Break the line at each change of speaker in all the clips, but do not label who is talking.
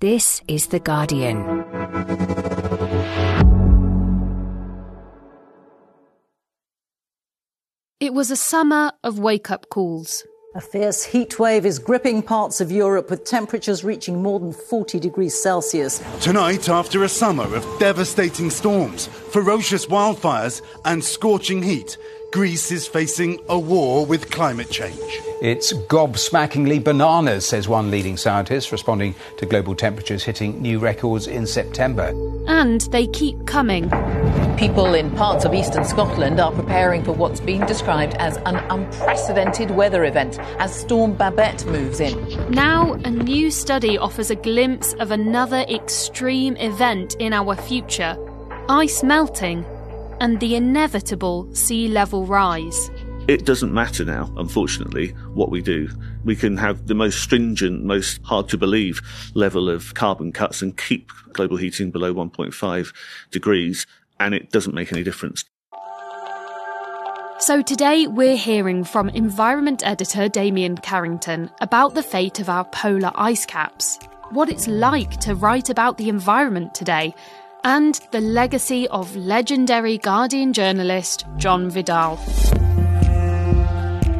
This is The Guardian.
It was a summer of wake up calls.
A fierce heat wave is gripping parts of Europe with temperatures reaching more than 40 degrees Celsius.
Tonight, after a summer of devastating storms, ferocious wildfires, and scorching heat, Greece is facing a war with climate change.
It's gobsmackingly bananas, says one leading scientist, responding to global temperatures hitting new records in September.
And they keep coming.
People in parts of eastern Scotland are preparing for what's been described as an unprecedented weather event as Storm Babet moves in.
Now, a new study offers a glimpse of another extreme event in our future ice melting and the inevitable sea level rise.
It doesn't matter now, unfortunately, what we do. We can have the most stringent, most hard to believe level of carbon cuts and keep global heating below 1.5 degrees, and it doesn't make any difference.
So today we're hearing from environment editor Damian Carrington about the fate of our polar ice caps, what it's like to write about the environment today, and the legacy of legendary Guardian journalist John Vidal.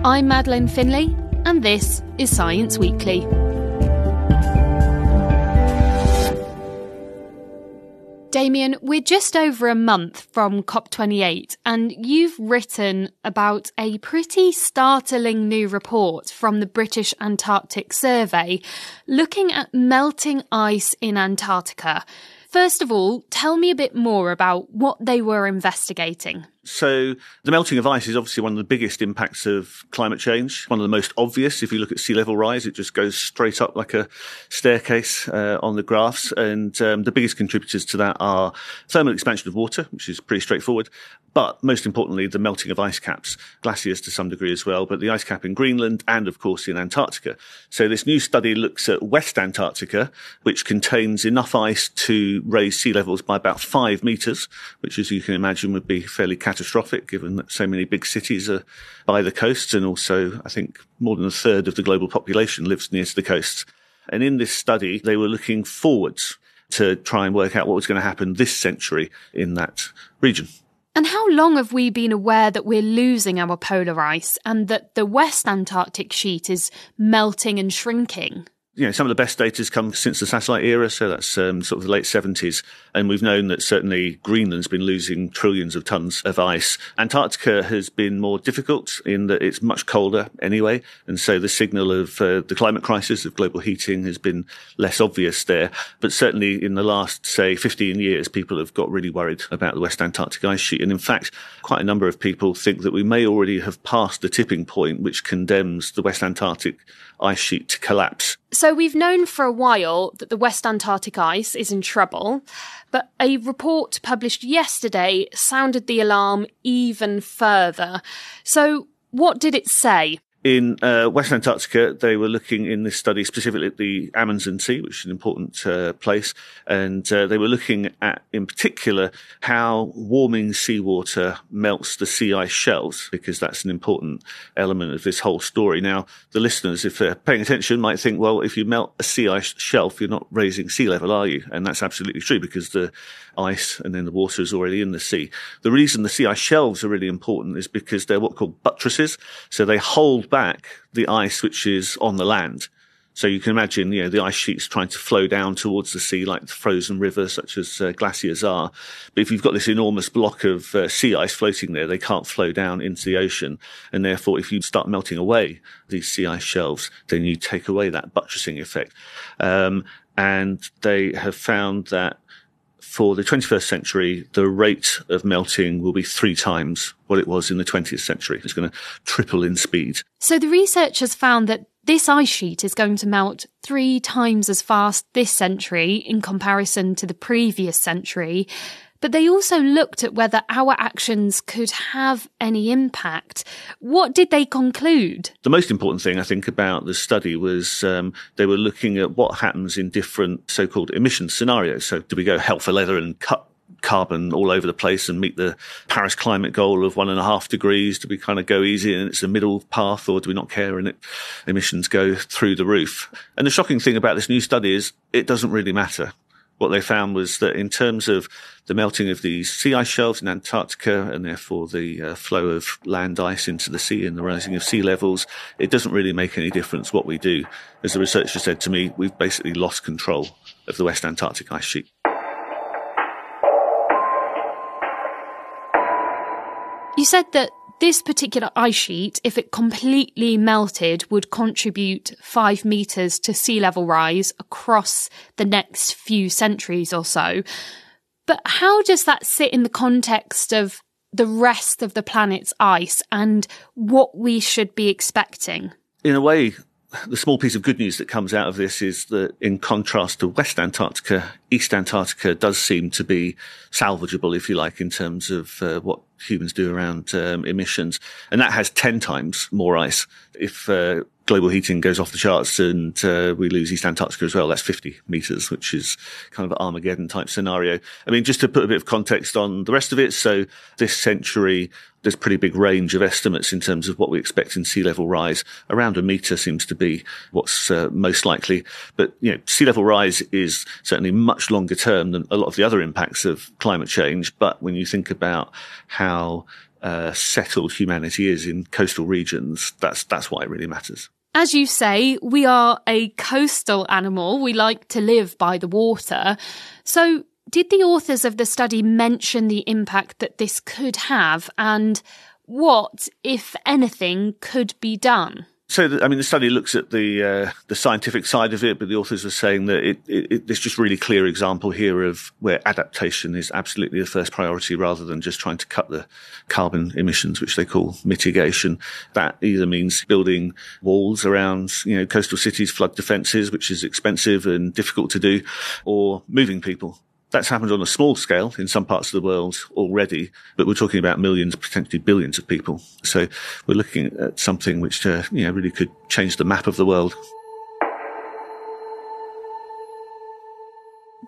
I'm Madeleine Finlay, and this is Science Weekly. Damian, we're just over a month from COP28, and you've written about a pretty startling new report from the British Antarctic Survey looking at melting ice in Antarctica. First of all, tell me a bit more about what they were investigating.
So the melting of ice is obviously one of the biggest impacts of climate change. One of the most obvious. If you look at sea level rise, it just goes straight up like a staircase uh, on the graphs. And um, the biggest contributors to that are thermal expansion of water, which is pretty straightforward. But most importantly, the melting of ice caps, glaciers to some degree as well, but the ice cap in Greenland and of course in Antarctica. So this new study looks at West Antarctica, which contains enough ice to raise sea levels by about five meters, which as you can imagine would be fairly catastrophic given that so many big cities are by the coasts and also I think more than a third of the global population lives near to the coasts. And in this study, they were looking forwards to try and work out what was going to happen this century in that region.
And how long have we been aware that we're losing our polar ice and that the West Antarctic sheet is melting and shrinking?
you know, some of the best data has come since the satellite era, so that's um, sort of the late 70s. And we've known that certainly Greenland's been losing trillions of tons of ice. Antarctica has been more difficult in that it's much colder anyway. And so the signal of uh, the climate crisis of global heating has been less obvious there. But certainly in the last, say, 15 years, people have got really worried about the West Antarctic ice sheet. And in fact, quite a number of people think that we may already have passed the tipping point which condemns the West Antarctic ice sheet to collapse.
So we've known for a while that the West Antarctic ice is in trouble, but a report published yesterday sounded the alarm even further. So what did it say?
In uh, West Antarctica, they were looking in this study specifically at the Amundsen Sea, which is an important uh, place, and uh, they were looking at, in particular, how warming seawater melts the sea ice shelves, because that's an important element of this whole story. Now, the listeners, if they're paying attention, might think, well, if you melt a sea ice shelf, you're not raising sea level, are you? And that's absolutely true because the ice and then the water is already in the sea. The reason the sea ice shelves are really important is because they're what called buttresses. So they hold back the ice which is on the land. So you can imagine, you know, the ice sheets trying to flow down towards the sea like the frozen rivers, such as uh, glaciers are. But if you've got this enormous block of uh, sea ice floating there, they can't flow down into the ocean. And therefore, if you start melting away these sea ice shelves, then you take away that buttressing effect. Um, and they have found that for the 21st century, the rate of melting will be three times what it was in the 20th century. It's going to triple in speed.
So the researchers found that this ice sheet is going to melt three times as fast this century in comparison to the previous century. But they also looked at whether our actions could have any impact. What did they conclude?
The most important thing, I think, about the study was um, they were looking at what happens in different so-called emission scenarios. So do we go hell for leather and cut carbon all over the place and meet the Paris climate goal of one and a half degrees? Do we kind of go easy and it's a middle path or do we not care and it, emissions go through the roof? And the shocking thing about this new study is it doesn't really matter what they found was that in terms of the melting of these sea ice shelves in Antarctica and therefore the uh, flow of land ice into the sea and the rising of sea levels, it doesn't really make any difference what we do. As the researcher said to me, we've basically lost control of the West Antarctic ice sheet.
You said that this particular ice sheet, if it completely melted, would contribute five metres to sea level rise across the next few centuries or so. But how does that sit in the context of the rest of the planet's ice and what we should be expecting?
In a way, the small piece of good news that comes out of this is that in contrast to West Antarctica, East Antarctica does seem to be salvageable, if you like, in terms of uh, what humans do around um, emissions. And that has 10 times more ice. If uh, global heating goes off the charts and uh, we lose East Antarctica as well, that's 50 meters, which is kind of an Armageddon type scenario. I mean, just to put a bit of context on the rest of it. So this century, there's pretty big range of estimates in terms of what we expect in sea level rise. Around a meter seems to be what's uh, most likely. But, you know, sea level rise is certainly much longer term than a lot of the other impacts of climate change. But when you think about how uh, settled humanity is in coastal regions, that's, that's why it really matters.
As you say, we are a coastal animal. We like to live by the water. So, did the authors of the study mention the impact that this could have and what, if anything, could be done?
So, the, I mean, the study looks at the uh, the scientific side of it, but the authors are saying that it, it, it, there's just really clear example here of where adaptation is absolutely the first priority, rather than just trying to cut the carbon emissions, which they call mitigation. That either means building walls around you know coastal cities, flood defences, which is expensive and difficult to do, or moving people that's happened on a small scale in some parts of the world already, but we're talking about millions, potentially billions of people. So we're looking at something which, uh, you know, really could change the map of the world.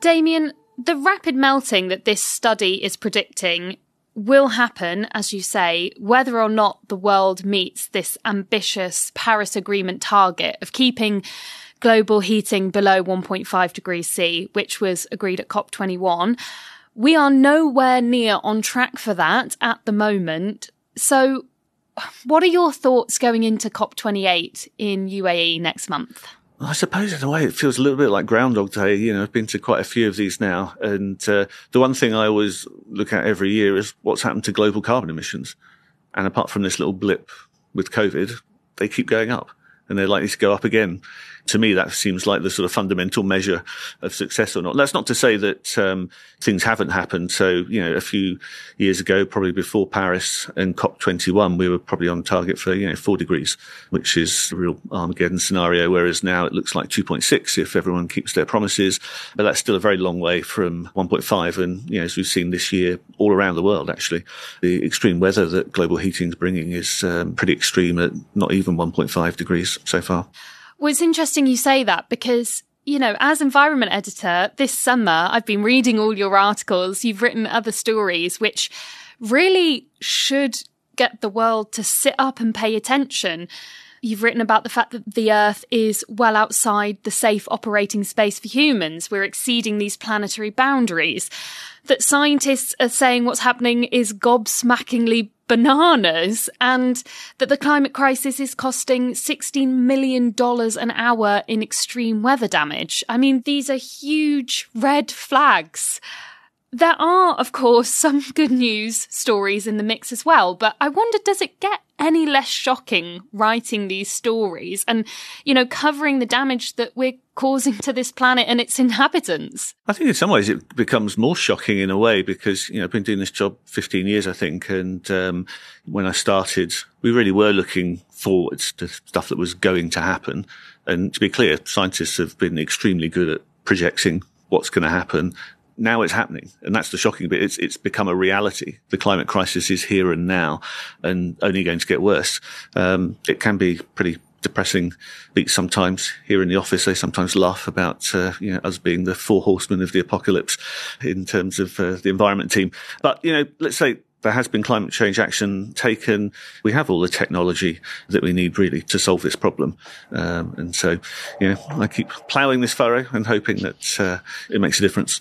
Damian, the rapid melting that this study is predicting will happen, as you say, whether or not the world meets this ambitious Paris Agreement target of keeping global heating below 1.5 degrees C, which was agreed at COP21. We are nowhere near on track for that at the moment. So, what are your thoughts going into COP28 in UAE next month?
I suppose in a way it feels a little bit like Groundhog Day. You know, I've been to quite a few of these now. And uh, the one thing I always look at every year is what's happened to global carbon emissions. And apart from this little blip with COVID, they keep going up and they're likely to go up again to me, that seems like the sort of fundamental measure of success or not. That's not to say that um, things haven't happened. So, you know, a few years ago, probably before Paris and COP21, we were probably on target for, you know, four degrees, which is a real Armageddon scenario. Whereas now it looks like 2.6 if everyone keeps their promises. But that's still a very long way from 1.5. And, you know, as we've seen this year all around the world, actually, the extreme weather that global heating is bringing is um, pretty extreme at not even 1.5 degrees so far.
Well, it's interesting you say that because you know, as environment editor this summer, I've been reading all your articles. You've written other stories, which really should get the world to sit up and pay attention. You've written about the fact that the Earth is well outside the safe operating space for humans. We're exceeding these planetary boundaries. That scientists are saying what's happening is gobsmackingly bananas and that the climate crisis is costing $16 million an hour in extreme weather damage. I mean, these are huge red flags. There are, of course, some good news stories in the mix as well, but I wonder does it get any less shocking writing these stories and, you know, covering the damage that we're causing to this planet and its inhabitants?
I think in some ways it becomes more shocking in a way because, you know, I've been doing this job 15 years, I think. And, um, when I started, we really were looking forwards to stuff that was going to happen. And to be clear, scientists have been extremely good at projecting what's going to happen now it's happening. And that's the shocking bit. It's, it's become a reality. The climate crisis is here and now and only going to get worse. Um, it can be pretty depressing beat sometimes. Here in the office, they sometimes laugh about uh, you know us being the four horsemen of the apocalypse in terms of uh, the environment team. But you know, let's say there has been climate change action taken. We have all the technology that we need really to solve this problem. Um, and so, you know, I keep ploughing this furrow and hoping that uh, it makes a difference.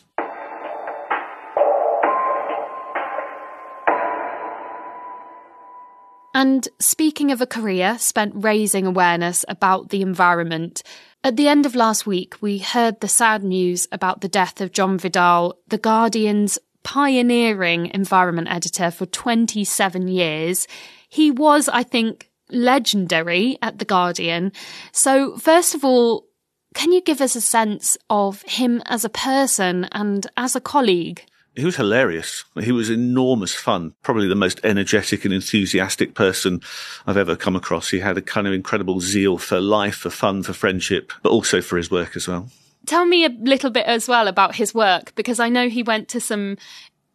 And speaking of a career spent raising awareness about the environment, at the end of last week, we heard the sad news about the death of John Vidal, The Guardian's pioneering environment editor for 27 years. He was, I think, legendary at The Guardian. So, first of all, can you give us a sense of him as a person and as a colleague?
He was hilarious. He was enormous fun. Probably the most energetic and enthusiastic person I've ever come across. He had a kind of incredible zeal for life, for fun, for friendship, but also for his work as well.
Tell me a little bit as well about his work, because I know he went to some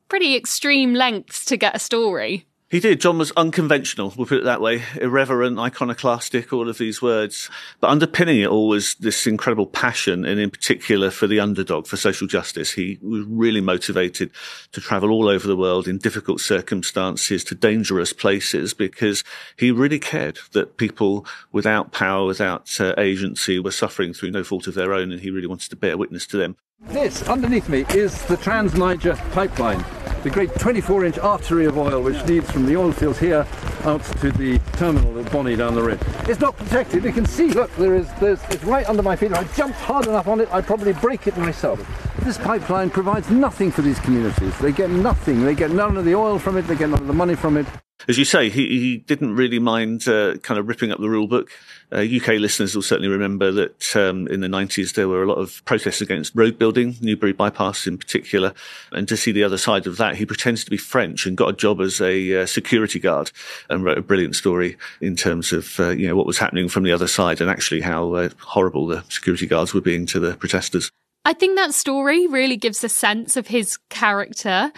pretty extreme lengths to get a story.
He did. John was unconventional, we'll put it that way. Irreverent, iconoclastic, all of these words. But underpinning it all was this incredible passion, and in particular for the underdog, for social justice. He was really motivated to travel all over the world in difficult circumstances to dangerous places because he really cared that people without power, without uh, agency were suffering through no fault of their own, and he really wanted to bear witness to them.
This, underneath me, is the Trans Niger pipeline, the great 24 inch artery of oil which leads from the oil fields here out to the terminal at Bonny down the road. It's not protected, you can see, look, there is, there's, it's right under my feet. If I jumped hard enough on it, I'd probably break it myself. This pipeline provides nothing for these communities. They get nothing. They get none of the oil from it, they get none of the money from it.
As you say, he, he didn't really mind uh, kind of ripping up the rule book. Uh, UK listeners will certainly remember that um, in the 90s there were a lot of protests against road building, Newbury bypass in particular. And to see the other side of that, he pretends to be French and got a job as a uh, security guard and wrote a brilliant story in terms of uh, you know what was happening from the other side and actually how uh, horrible the security guards were being to the protesters.
I think that story really gives a sense of his character.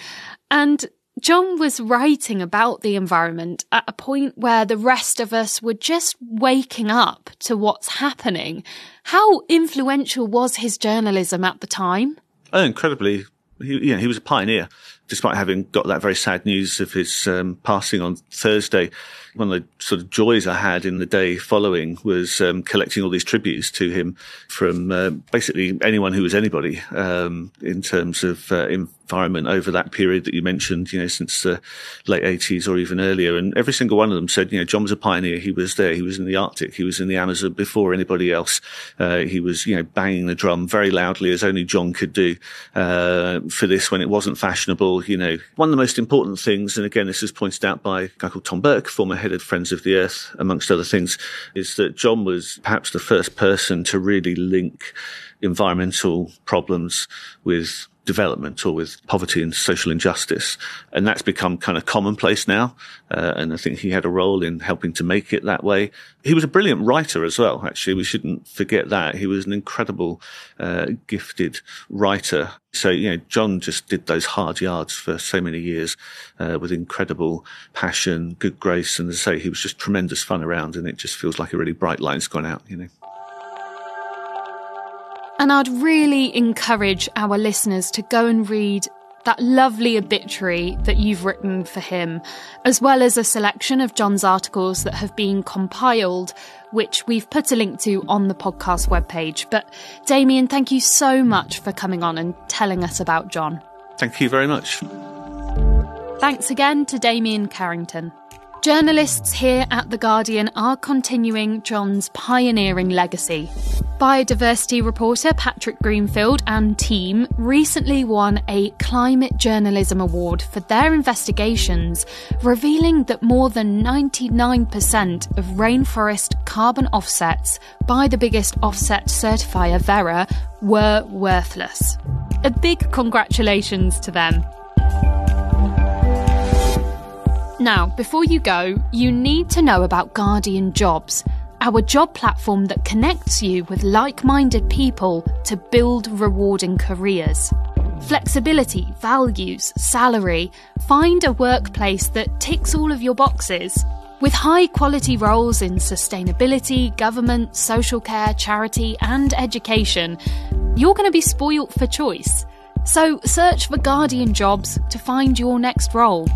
And John was writing about the environment at a point where the rest of us were just waking up to what's happening. How influential was his journalism at the time?
Oh, incredibly. He, you know, he was a pioneer, despite having got that very sad news of his um, passing on Thursday one of the sort of joys I had in the day following was um, collecting all these tributes to him from uh, basically anyone who was anybody um, in terms of uh, environment over that period that you mentioned, you know, since the late 80s or even earlier. And every single one of them said, you know, John was a pioneer. He was there. He was in the Arctic. He was in the Amazon before anybody else. Uh, he was, you know, banging the drum very loudly as only John could do uh, for this when it wasn't fashionable. You know, one of the most important things, and again, this is pointed out by a guy called Tom Burke, former head of Friends of the Earth, amongst other things, is that John was perhaps the first person to really link environmental problems with development or with poverty and social injustice. And that's become kind of commonplace now. Uh, and I think he had a role in helping to make it that way. He was a brilliant writer as well, actually. We shouldn't forget that. He was an incredible, uh, gifted writer. So, you know, John just did those hard yards for so many years, uh, with incredible passion, good grace. And as I say, he was just tremendous fun around and it just feels like a really bright line's gone out, you know.
And I'd really encourage our listeners to go and read that lovely obituary that you've written for him, as well as a selection of John's articles that have been compiled, which we've put a link to on the podcast webpage. But Damian, thank you so much for coming on and telling us about John.
Thank you very much.
Thanks again to Damian Carrington. Journalists here at The Guardian are continuing John's pioneering legacy. Biodiversity reporter Patrick Greenfield and team recently won a Climate Journalism Award for their investigations, revealing that more than 99% of rainforest carbon offsets by the biggest offset certifier Verra were worthless. A big congratulations to them. Now, before you go, you need to know about Guardian Jobs, our job platform that connects you with like minded people to build rewarding careers. Flexibility, values, salary. Find a workplace that ticks all of your boxes. With high quality roles in sustainability, government, social care, charity, and education, you're going to be spoilt for choice. So search for Guardian jobs to find your next role.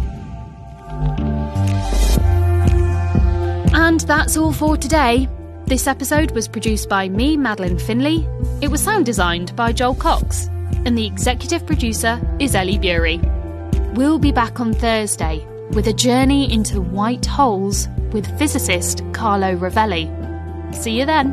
And that's all for today. This episode was produced by me, Madeleine Finlay. It was sound designed by Joel Cox. And the executive producer is Ellie Bury. We'll be back on Thursday with a journey into white holes with physicist Carlo Rovelli. See you then.